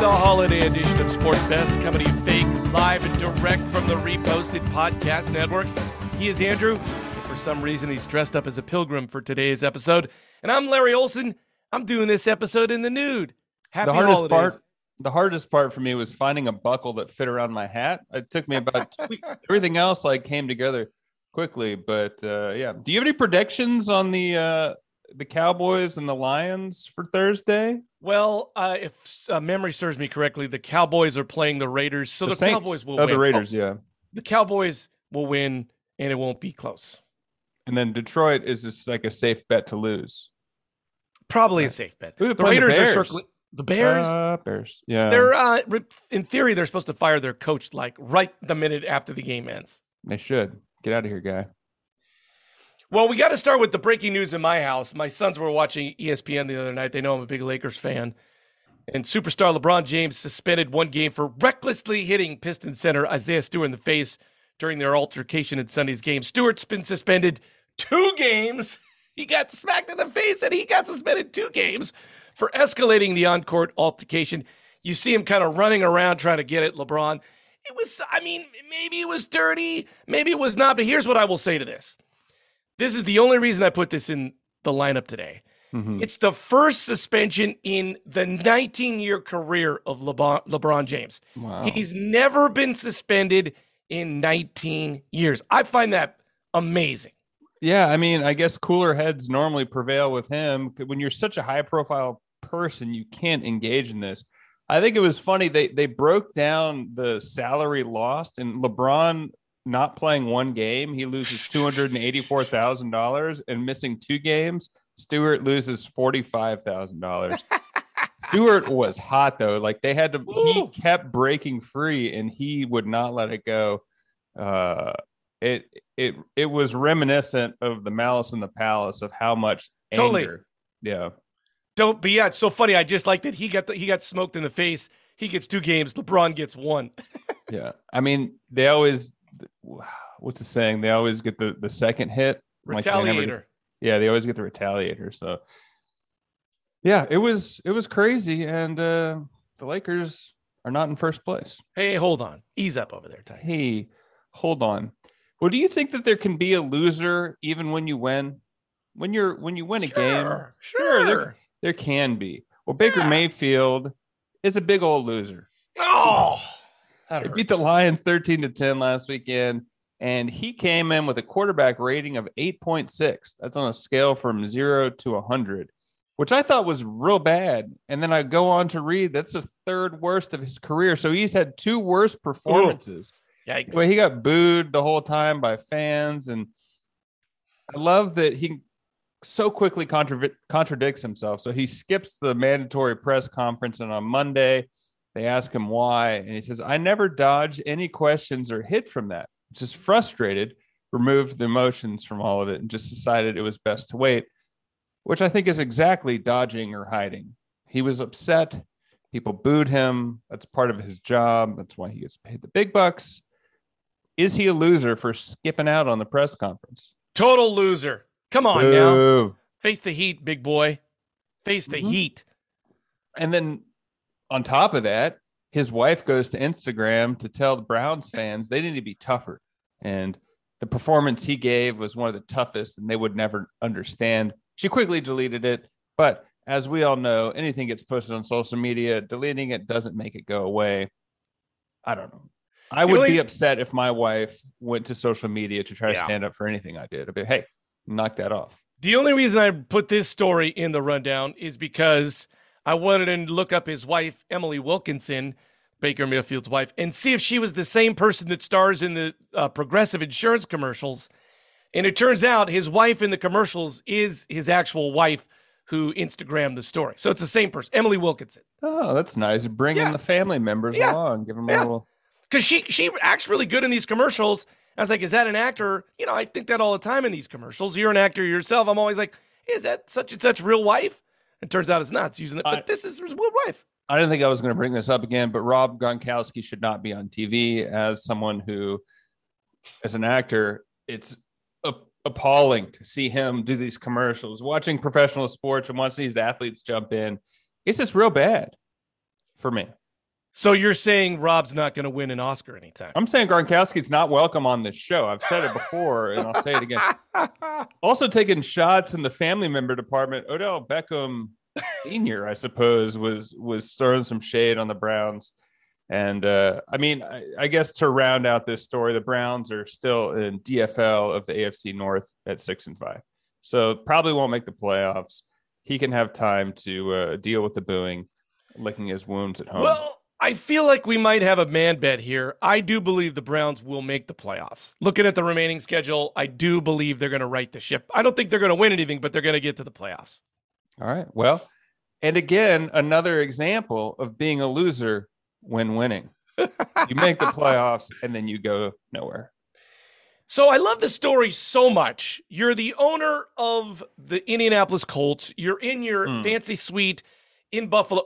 the holiday edition of Sports Best, coming to you fake, live, and direct from the Reposted Podcast Network. He is Andrew. and For some reason, he's dressed up as a pilgrim for today's episode. And I'm Larry Olson. I'm doing this episode in the nude. Happy the hardest holidays. part the hardest part for me was finding a buckle that fit around my hat it took me about two weeks everything else like came together quickly but uh yeah do you have any predictions on the uh the cowboys and the lions for thursday Well, uh, if uh, memory serves me correctly, the Cowboys are playing the Raiders, so the, Saints- Cowboys will oh, win. the raiders yeah the Cowboys will win, and it won't be close. and then detroit is just like a safe bet to lose Probably a safe bet. The playing, the Raiders are circling. The Bears. uh, bears yeah they're uh, in theory they're supposed to fire their coach like right the minute after the game ends. they should get out of here guy Well, we got to start with the breaking news in my house. My sons were watching ESPN the other night. They know I'm a big Lakers fan. And superstar LeBron James suspended one game for recklessly hitting Piston center Isaiah Stewart in the face during their altercation in Sunday's game. Stewart's been suspended two games. He got smacked in the face and he got suspended two games for escalating the on court altercation. You see him kind of running around trying to get at LeBron. It was, I mean, maybe it was dirty, maybe it was not, but here's what I will say to this. This is the only reason I put this in the lineup today. Mhm. It's the first suspension in the 19 year career of LeBron, LeBron James. wow He's never been suspended in 19 years. I find that amazing. Yeah, I mean, I guess cooler heads normally prevail with him. When you're such a high profile person, you can't engage in this. I think it was funny they they broke down the salary lost and LeBron not playing one game, he loses two hundred and eighty four thousand dollars, and missing two games, Stewart loses forty five thousand dollars. Stewart was hot though; like they had to. He kept breaking free, and he would not let it go. Uh, it it it was reminiscent of the Malice in the Palace of how much Totally. anger. Yeah, Don't be yeah, it's so funny. I just like that he got the, he got smoked in the face. He gets two games. LeBron gets one. yeah. I mean, they always what's the saying? They always get the the second hit. Like, they never get- Retaliator. yeah, they always get the retaliator. So yeah, it was it was crazy, and uh the Lakers are not in first place. Hey, hold on. Ease up over there, Ty. Hey, hold on. Well, do you think that there can be a loser even when you win? When you're when you win a game, Sure, Sure, sure. there- there can be. Well, Baker Yeah. Mayfield is a big old loser. Oh, that They beat the. Lions 13 to 10 last weekend, and he came in with a quarterback rating of 8.6. That's on a scale from zero to 100, which I thought was real bad. And then I go on to read that's the third worst of his career. So he's had two worst performances. Yikes. Well, he got booed the whole time by fans, and I love that he so quickly contra- contradicts himself. So he skips the mandatory press conference, and on Monday they ask him why, and he says, "I never dodged any questions or hid from that. Just frustrated, removed the emotions from all of it, and just decided it was best to wait." Which I think is exactly dodging or hiding. He was upset. People booed him. That's part of his job. That's why he gets paid the big bucks. Is he a loser for skipping out on the press conference? Total loser. Come on now. Face the heat, big boy. Face the Mhm. heat. And then on top of that, his wife goes to Instagram to tell the Browns fans they need to be tougher. And the performance he gave was one of the toughest, and they would never understand. She quickly deleted it. But as we all know, anything gets posted on social media, deleting it doesn't make it go away. I don't know. I would be upset if my wife went to social media to try to Yeah. stand up for anything I did. I'd be, hey, knock that off. The only reason I put this story in the rundown is because I wanted to look up his wife, Emily Wilkinson, Baker Mayfield's wife, and see if she was the same person that stars in the uh, progressive insurance commercials. And it turns out his wife in the commercials is his actual wife who Instagrammed the story. So it's the same person, Emily Wilkinson. Oh, that's nice. Bringing Yeah. the family members Yeah. along, give them Yeah. a little. because she she acts really good in these commercials. I was like, is that an actor? You know, I think that all the time in these commercials. You're an actor yourself. I'm always like, is that such and such real wife? It turns out it's not. It's using it, but I- this is his real wife. I didn't think I was going to bring this up again, but Rob Gronkowski should not be on TV as someone who, as an actor, it's appalling to see him do these commercials, watching professional sports and watching these athletes jump in. It's just real bad for me. So you're saying Rob's not going to win an Oscar anytime? I'm saying Gronkowski's not welcome on this show. I've said it before, and I'll say it again. Also taking shots in the family member department. Odell Beckham Senior, I suppose, was was throwing some shade on the Browns. And uh, I mean, I, I guess to round out this story, the Browns are still in DFL of the AFC North at six and five, so probably won't make the playoffs. He can have time to uh, deal with the booing, licking his wounds at home. Well, I feel like we might have a man bet here. I do believe the Browns will make the playoffs. Looking at the remaining schedule, I do believe they're going to right the ship. I don't think they're going to win anything, but they're going to get to the playoffs. All right. Well, and again, another example of being a loser when winning. you make the playoffs and then you go nowhere. So I love the story so much. You're the owner of the Indianapolis Colts. You're in your Mm. fancy suite in Buffalo.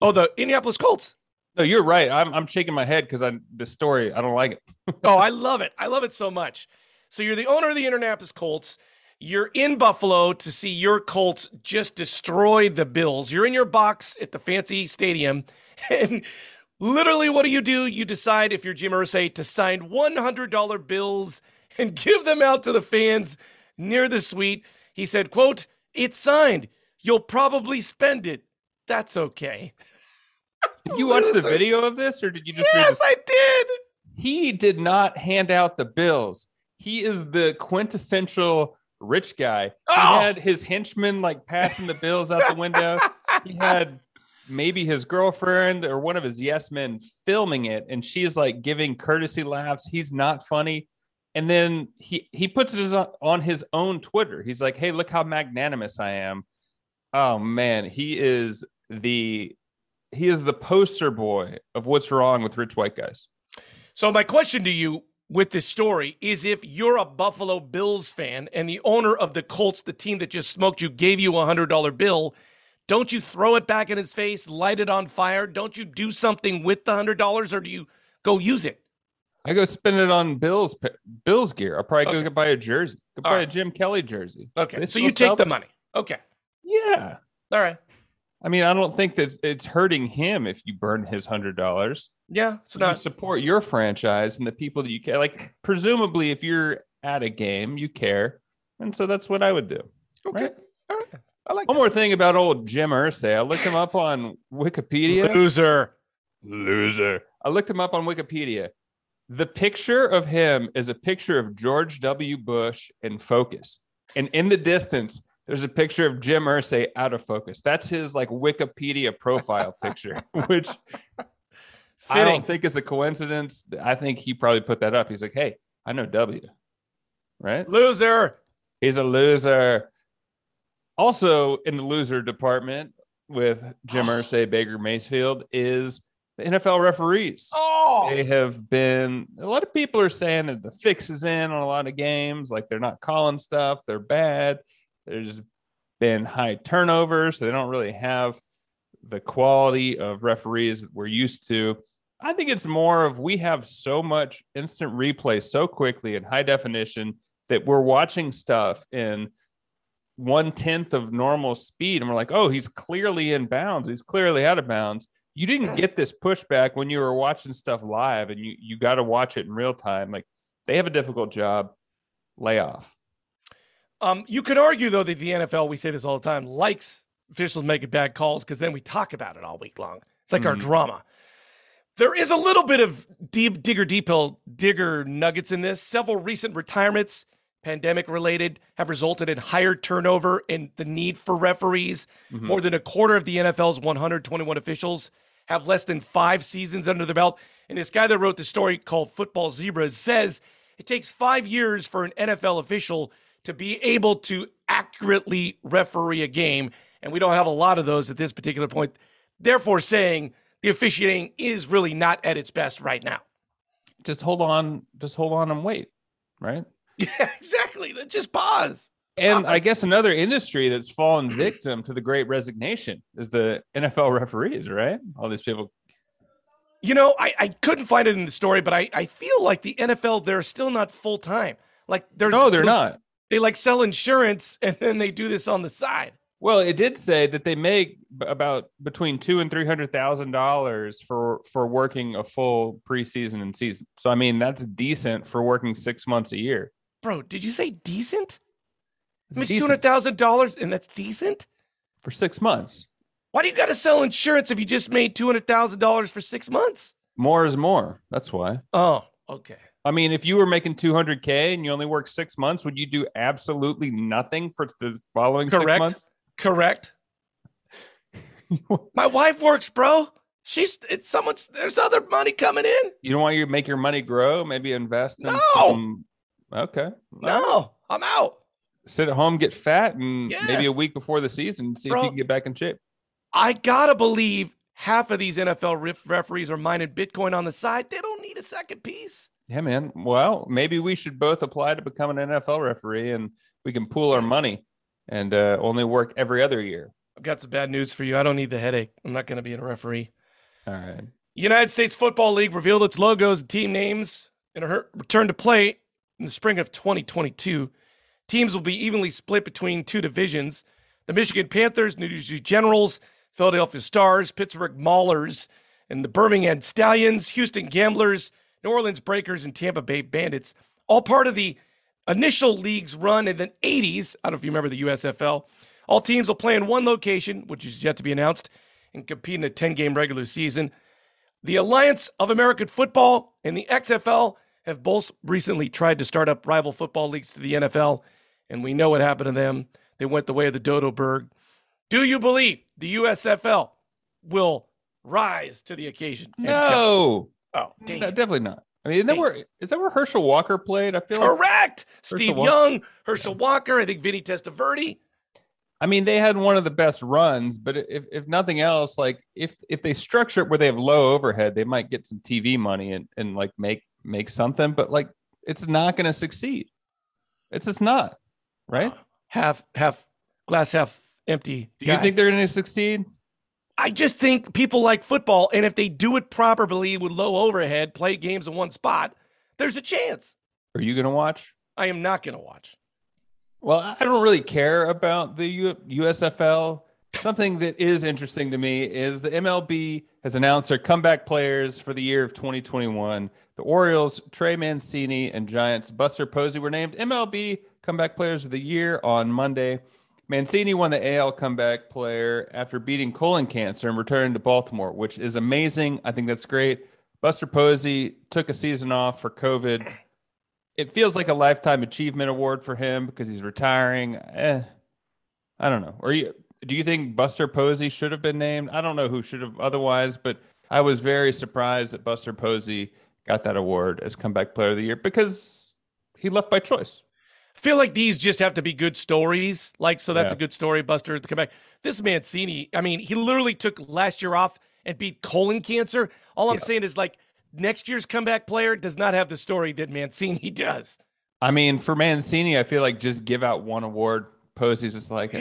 Oh, the Indianapolis Colts. No, you're right. I'm I'm shaking my head because I the story I don't like it. oh, I love it. I love it so much. So you're the owner of the Indianapolis Colts. You're in Buffalo to see your Colts just destroy the Bills. You're in your box at the fancy stadium. And literally, what do you do? You decide, if you're Jim Irsay, to sign $100 bills and give them out to the fans near the suite. He said, quote, it's signed. You'll probably spend it. That's okay. Did you watch the video of this or did you just Yes. I did. He did not hand out the bills. He is the quintessential rich guy. Oh. He had his henchmen like passing the bills out the window. he had maybe his girlfriend or one of his yes men filming it and she's like giving courtesy laughs he's not funny and then he he puts it on- on his own twitter he's like hey look how magnanimous i am oh man he is the he is the poster boy of what's wrong with rich white guys So my question to you with this story is if you're a Buffalo Bills fan and the owner of the Colts, the team that just smoked you, gave you a hundred dollar bill, don't you throw it back in his face, light it on fire? Don't you do something with the hundred dollars or do you go use it? i go spend it on bills bills gear i'll probably Okay. go buy a jersey go All buy a jim kelly jersey Okay. They so you take the money. Okay. yeah All right. I mean, I don't think that it's hurting him if you burn his hundred dollars. Yeah. It's You not support your franchise and the people that you care. Like, presumably, if you're at a game, you care, and so that's what I would do. okay. right. All right. I like One that. more thing about old Jim Irsay, I looked him up on Wikipedia. loser. Loser. I looked him up on Wikipedia. The picture of him is a picture of George W. Bush in focus, and in the distance, there's a picture of Jim Irsay out of focus. That's his like Wikipedia profile picture, which I don't think is a coincidence. I think he probably put that up. He's like, "Hey, I know W." Right? Loser. He's a loser. Also in the loser department with Jim oh. Irsay, Baker Mayfield is the NFL referees. Oh. They have been a lot of people are saying that the fix is in on a lot of games, like they're not calling stuff, they're bad. There's been high turnovers, so they don't really have the quality of referees we're used to. I think it's more of we have so much instant replay so quickly in high definition that we're watching stuff in one tenth of normal speed, and we're like, oh, he's clearly in bounds. He's clearly out of bounds. You didn't get this pushback when you were watching stuff live, and you you got to watch it in real time. Like they have a difficult job. Lay off. Um, you could argue though that the NFL, we say this all the time, likes officials making bad calls because then we talk about it all week long. It's like our Mhm. drama. There is a little bit of deep digger deeple digger nuggets in this. Several recent retirements, pandemic related, have resulted in higher turnover and the need for referees. Mhm. More than a quarter of the NFL's 121 officials have less than five seasons under their belt. And this guy that wrote the story called Football Zebras says it takes five years for an NFL official to be able to accurately referee a game. And we don't have a lot of those at this particular point. Therefore, saying the officiating is really not at its best right now. Just hold on. Just hold on and wait. Right. Yeah, exactly. Just pause. And I guess another industry that's fallen victim to the great resignation is the NFL referees, right? All these people. You know, I, I couldn't find it in the story, but I, I feel like the NFL, they're still not full time. Like they're No, they're those- not. They like sell insurance and then they do this on the side. Well, it did say that they make about between two and three hundred thousand dollars for for working a full preseason and season. So I mean, that's decent for working six months a year. Bro, did you say decent? It's I mean, it's two hundred thousand dollars, and that's decent. for six months. Why do you got to sell insurance if you just made two hundred thousand dollars for six months? More is more. That's why. Oh, okay. I mean, if you were making two hundred k and you only work six months, would you do absolutely nothing for the following Correct. six months? Correct. My wife works, bro. She's it's someone's. There's other money coming in. You don't want you to make your money grow? Maybe invest in No. some. Okay. No, I'm out. Sit at home, get fat, and Yeah. maybe a week before the season, see if you can get back in shape. I gotta believe half of these NFL ref- referees are mining Bitcoin on the side. They don't need a second piece. Yeah, man. Well, maybe we should both apply to become an NFL referee, and we can pool our money and uh, only work every other year. I've got some bad news for you. I don't need the headache. I'm not gonna be a referee. All right. United States Football League revealed its logos and team names in a return to play in the spring of 2022. Teams will be evenly split between two divisions the Michigan Panthers, New Jersey Generals, Philadelphia Stars, Pittsburgh Maulers, and the Birmingham Stallions, Houston Gamblers, New Orleans Breakers, and Tampa Bay Bandits. All part of the initial league's run in the 80s. I don't know if you remember the USFL. All teams will play in one location, which is yet to be announced, and compete in a 10 game regular season. The Alliance of American Football and the XFL have both recently tried to start up rival football leagues to the NFL, and we know what happened to them. They went the way of the Dodo Berg. Do you believe the USFL will rise to the occasion? No, Oh, no, definitely not. I mean, is that where is that where Herschel Walker played? I feel like Correct. Steve Wa- Young, Herschel Walker, I think Vinny Testaverde. I mean, they had one of the best runs, but if if nothing else, like if if they structure it where they have low overhead, they might get some TV money and and like make make something. But like, it's not going to succeed. It's just not, right? Half, half, glass half empty. Do you think they're going to succeed? I just think people like football, and if they do it properly with low overhead, play games in one spot, there's a chance. Are you going to watch? I am not going to watch. Well, I don't really care about the U- USFL. Something that is interesting to me is the MLB has announced their comeback players for the year of 2021. The Orioles, Trey Mancini, and Giants, Buster Posey were named MLB comeback players of the year on Monday. Mancini won the AL comeback player after beating colon cancer and returning to Baltimore, which is amazing. I think that's great. Buster Posey took a season off for COVID it feels like a lifetime achievement award for him because he's retiring. Eh, I don't know. Or you, do you think Buster Posey should have been named? I don't know who should have otherwise, but I was very surprised that Buster Posey got that award as comeback player of the year because he left by choice. I feel like these just have to be good stories. Like, so that's Yeah. a good story, Buster, to come back. This Mancini, I mean, he literally took last year off and beat colon cancer. All I'm Yeah. saying is, like, next year's comeback player does not have the story that Mancini does. I mean, for Mancini, I feel like just give out one award. Posey's just like, uh, I,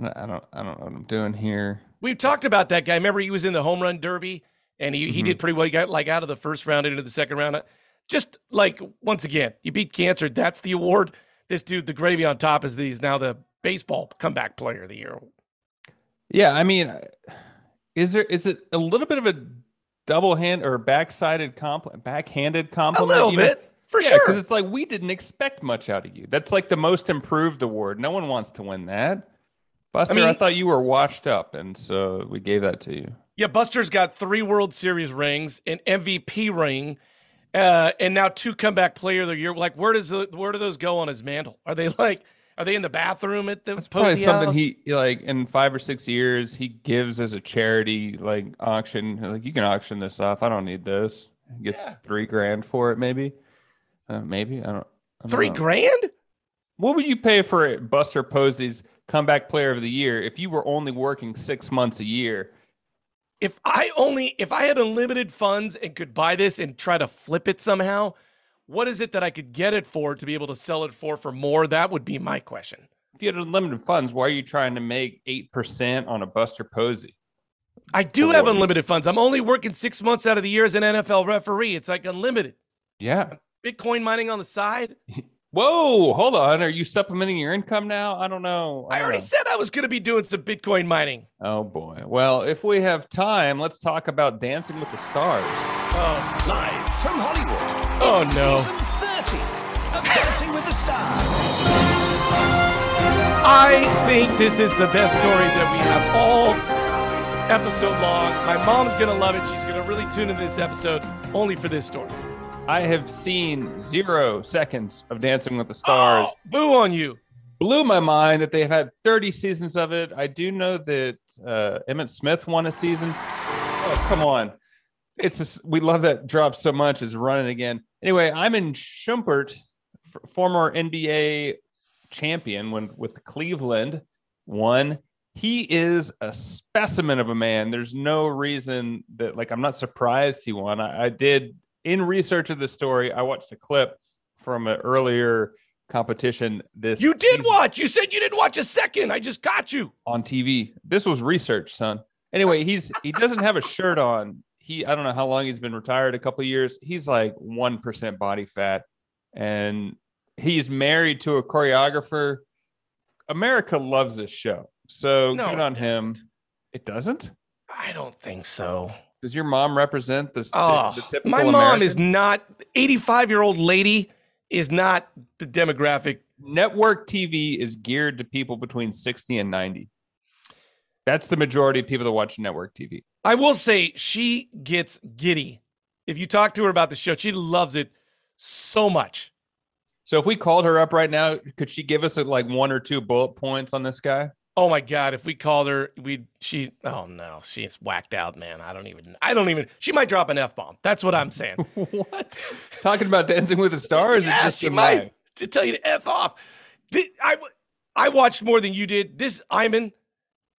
don't, I don't, I don't know what I'm doing here. We've talked about that guy. Remember, he was in the home run derby and he, he Mhm. did pretty well. He got like out of the first round into the second round. Just like, once again, you beat cancer. That's the award. This dude, the gravy on top is that he's now the baseball comeback player of the year. Yeah, I mean, is there is it a little bit of a double hand or backsided compliment, backhanded compliment? A little you know? bit, for yeah, because it's like we didn't expect much out of you. That's like the most improved award. No one wants to win that. Buster, I, mean- I thought you were washed up, and so we gave that to you. Yeah, Buster's got three World Series rings, an MVP ring, uh, and now two comeback player of the year. Like, where does the, where do those go on his mantle? Are they like are they in the bathroom at the That's probably something house? he like in five or six years he gives as a charity like auction. Like you can auction this off. I don't need this. He gets Yeah. three grand for it, maybe. Uh, maybe I don't. I don't three know. grand? What would you pay for Buster Posey's comeback player of the year if you were only working six months a year? If I only if I had unlimited funds and could buy this and try to flip it somehow, what is it that I could get it for to be able to sell it for for more? That would be my question. If you had unlimited funds, why are you trying to make eight percent on a Buster Posey? I do have unlimited funds. I'm only working six months out of the year as an NFL referee. It's like unlimited. Yeah, Bitcoin mining on the side. Whoa, hold on. Are you supplementing your income now? I don't know. I, don't already know. said I was going to be doing some Bitcoin mining. Oh boy. Well, if we have time, let's talk about Dancing with the Stars. Oh, Live from Hollywood. Oh, it's no. Season 30 of Dancing with the Stars. I think this is the best story that we have all episode long. My mom's going to love it. She's going to really tune into this episode only for this story. I have seen zero seconds of Dancing with the Stars. Oh, boo on you. Blew my mind that they've had 30 seasons of it. I do know that uh, Emmitt Smith won a season. Oh, come on. It's just, we love that drop so much. Is running again. Anyway, Iman Shumpert, f- former NBA champion when with Cleveland, One, He is a specimen of a man. There's no reason that like I'm not surprised he won. I, I did in research of the story. I watched a clip from an earlier competition. This You did watch. You said you didn't watch a second. I just got you. on TV. This was research, son. Anyway, he's he doesn't have a shirt on. He I don't know how long he's been retired. A couple of years. He's like one percent body fat, and he's married to a choreographer. America loves this show, so No, good on it him. It doesn't. I don't think so. Does your mom represent the, Oh, the typical my mom American? is not 85 year old lady is not the demographic. network TV is geared to people between 60 and 90. That's the majority of people that watch network TV. I will say she gets giddy. If you talk to her about the show, she loves it so much. So if we called her up right now, could she give us like one or two bullet points on this guy? Oh my god! If we called her, we'd she. Oh no, she's whacked out, man. I don't even. I don't even. She might drop an f bomb. That's what I'm saying. what? Talking about Dancing with the Stars? yeah, just she might. life? To tell you to f off. I I watched more than you did. This Iman,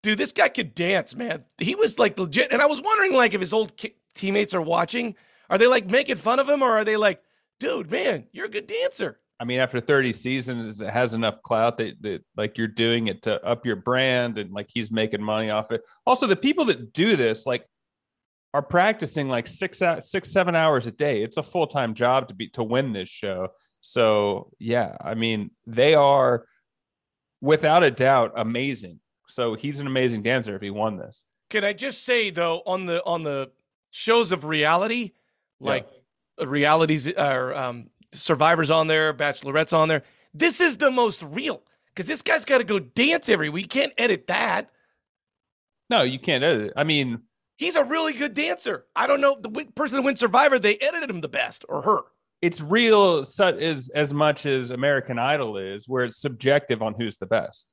dude, this guy could dance, man. He was like legit, and I was wondering like if his old ki- teammates are watching. Are they like making fun of him, or are they like, dude, man, you're a good dancer? I mean, after 30 seasons, it has enough clout that, that like you're doing it to up your brand and like he's making money off it. Also, the people that do this like are practicing like six out six, seven hours a day. It's a full-time job to be to win this show. So yeah, I mean, they are without a doubt amazing. So he's an amazing dancer if he won this. Can I just say though, on the on the shows of reality, like uh, realities are um, survivors on there, bachelorettes on there, this is the most real because this guy's got to go dance every week. Can't edit that. No, you can't edit it. I mean, He's a really good dancer. I don't know the person who wins Survivor. They edited him the best or her. it's real su- as as much as American Idol is, where it's subjective on who's the best.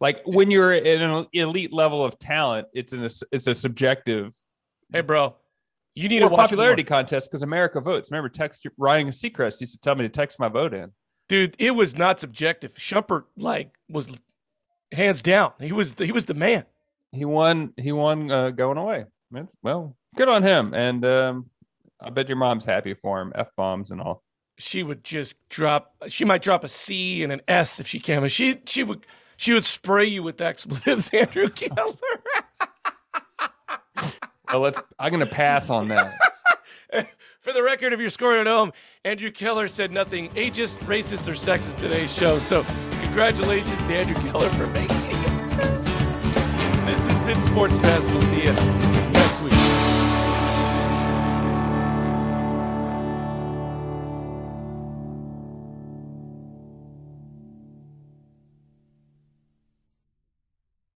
Like when you're at an elite level of talent, it's an it's a subjective Hey, bro, you need or to popularity more. contest because America votes. Remember, text Ryan Seacrest used to tell me to text my vote in. dude. It was not subjective. Shumpert like was hands down. He was he was the man. He won. He won uh, going away. Well, good on him, and um, I bet your mom's happy for him. F bombs and all. she would just drop she might drop a C and an S if she can. But she she would she would spray you with expletives, Andrew Keller. Let's. I'm gonna pass on that. For the record, if you're scoring at home, Andrew Keller said nothing ageist, racist, or sexist today's show. So congratulations to Andrew Keller for making it. This has been Sports Fest. We'll see you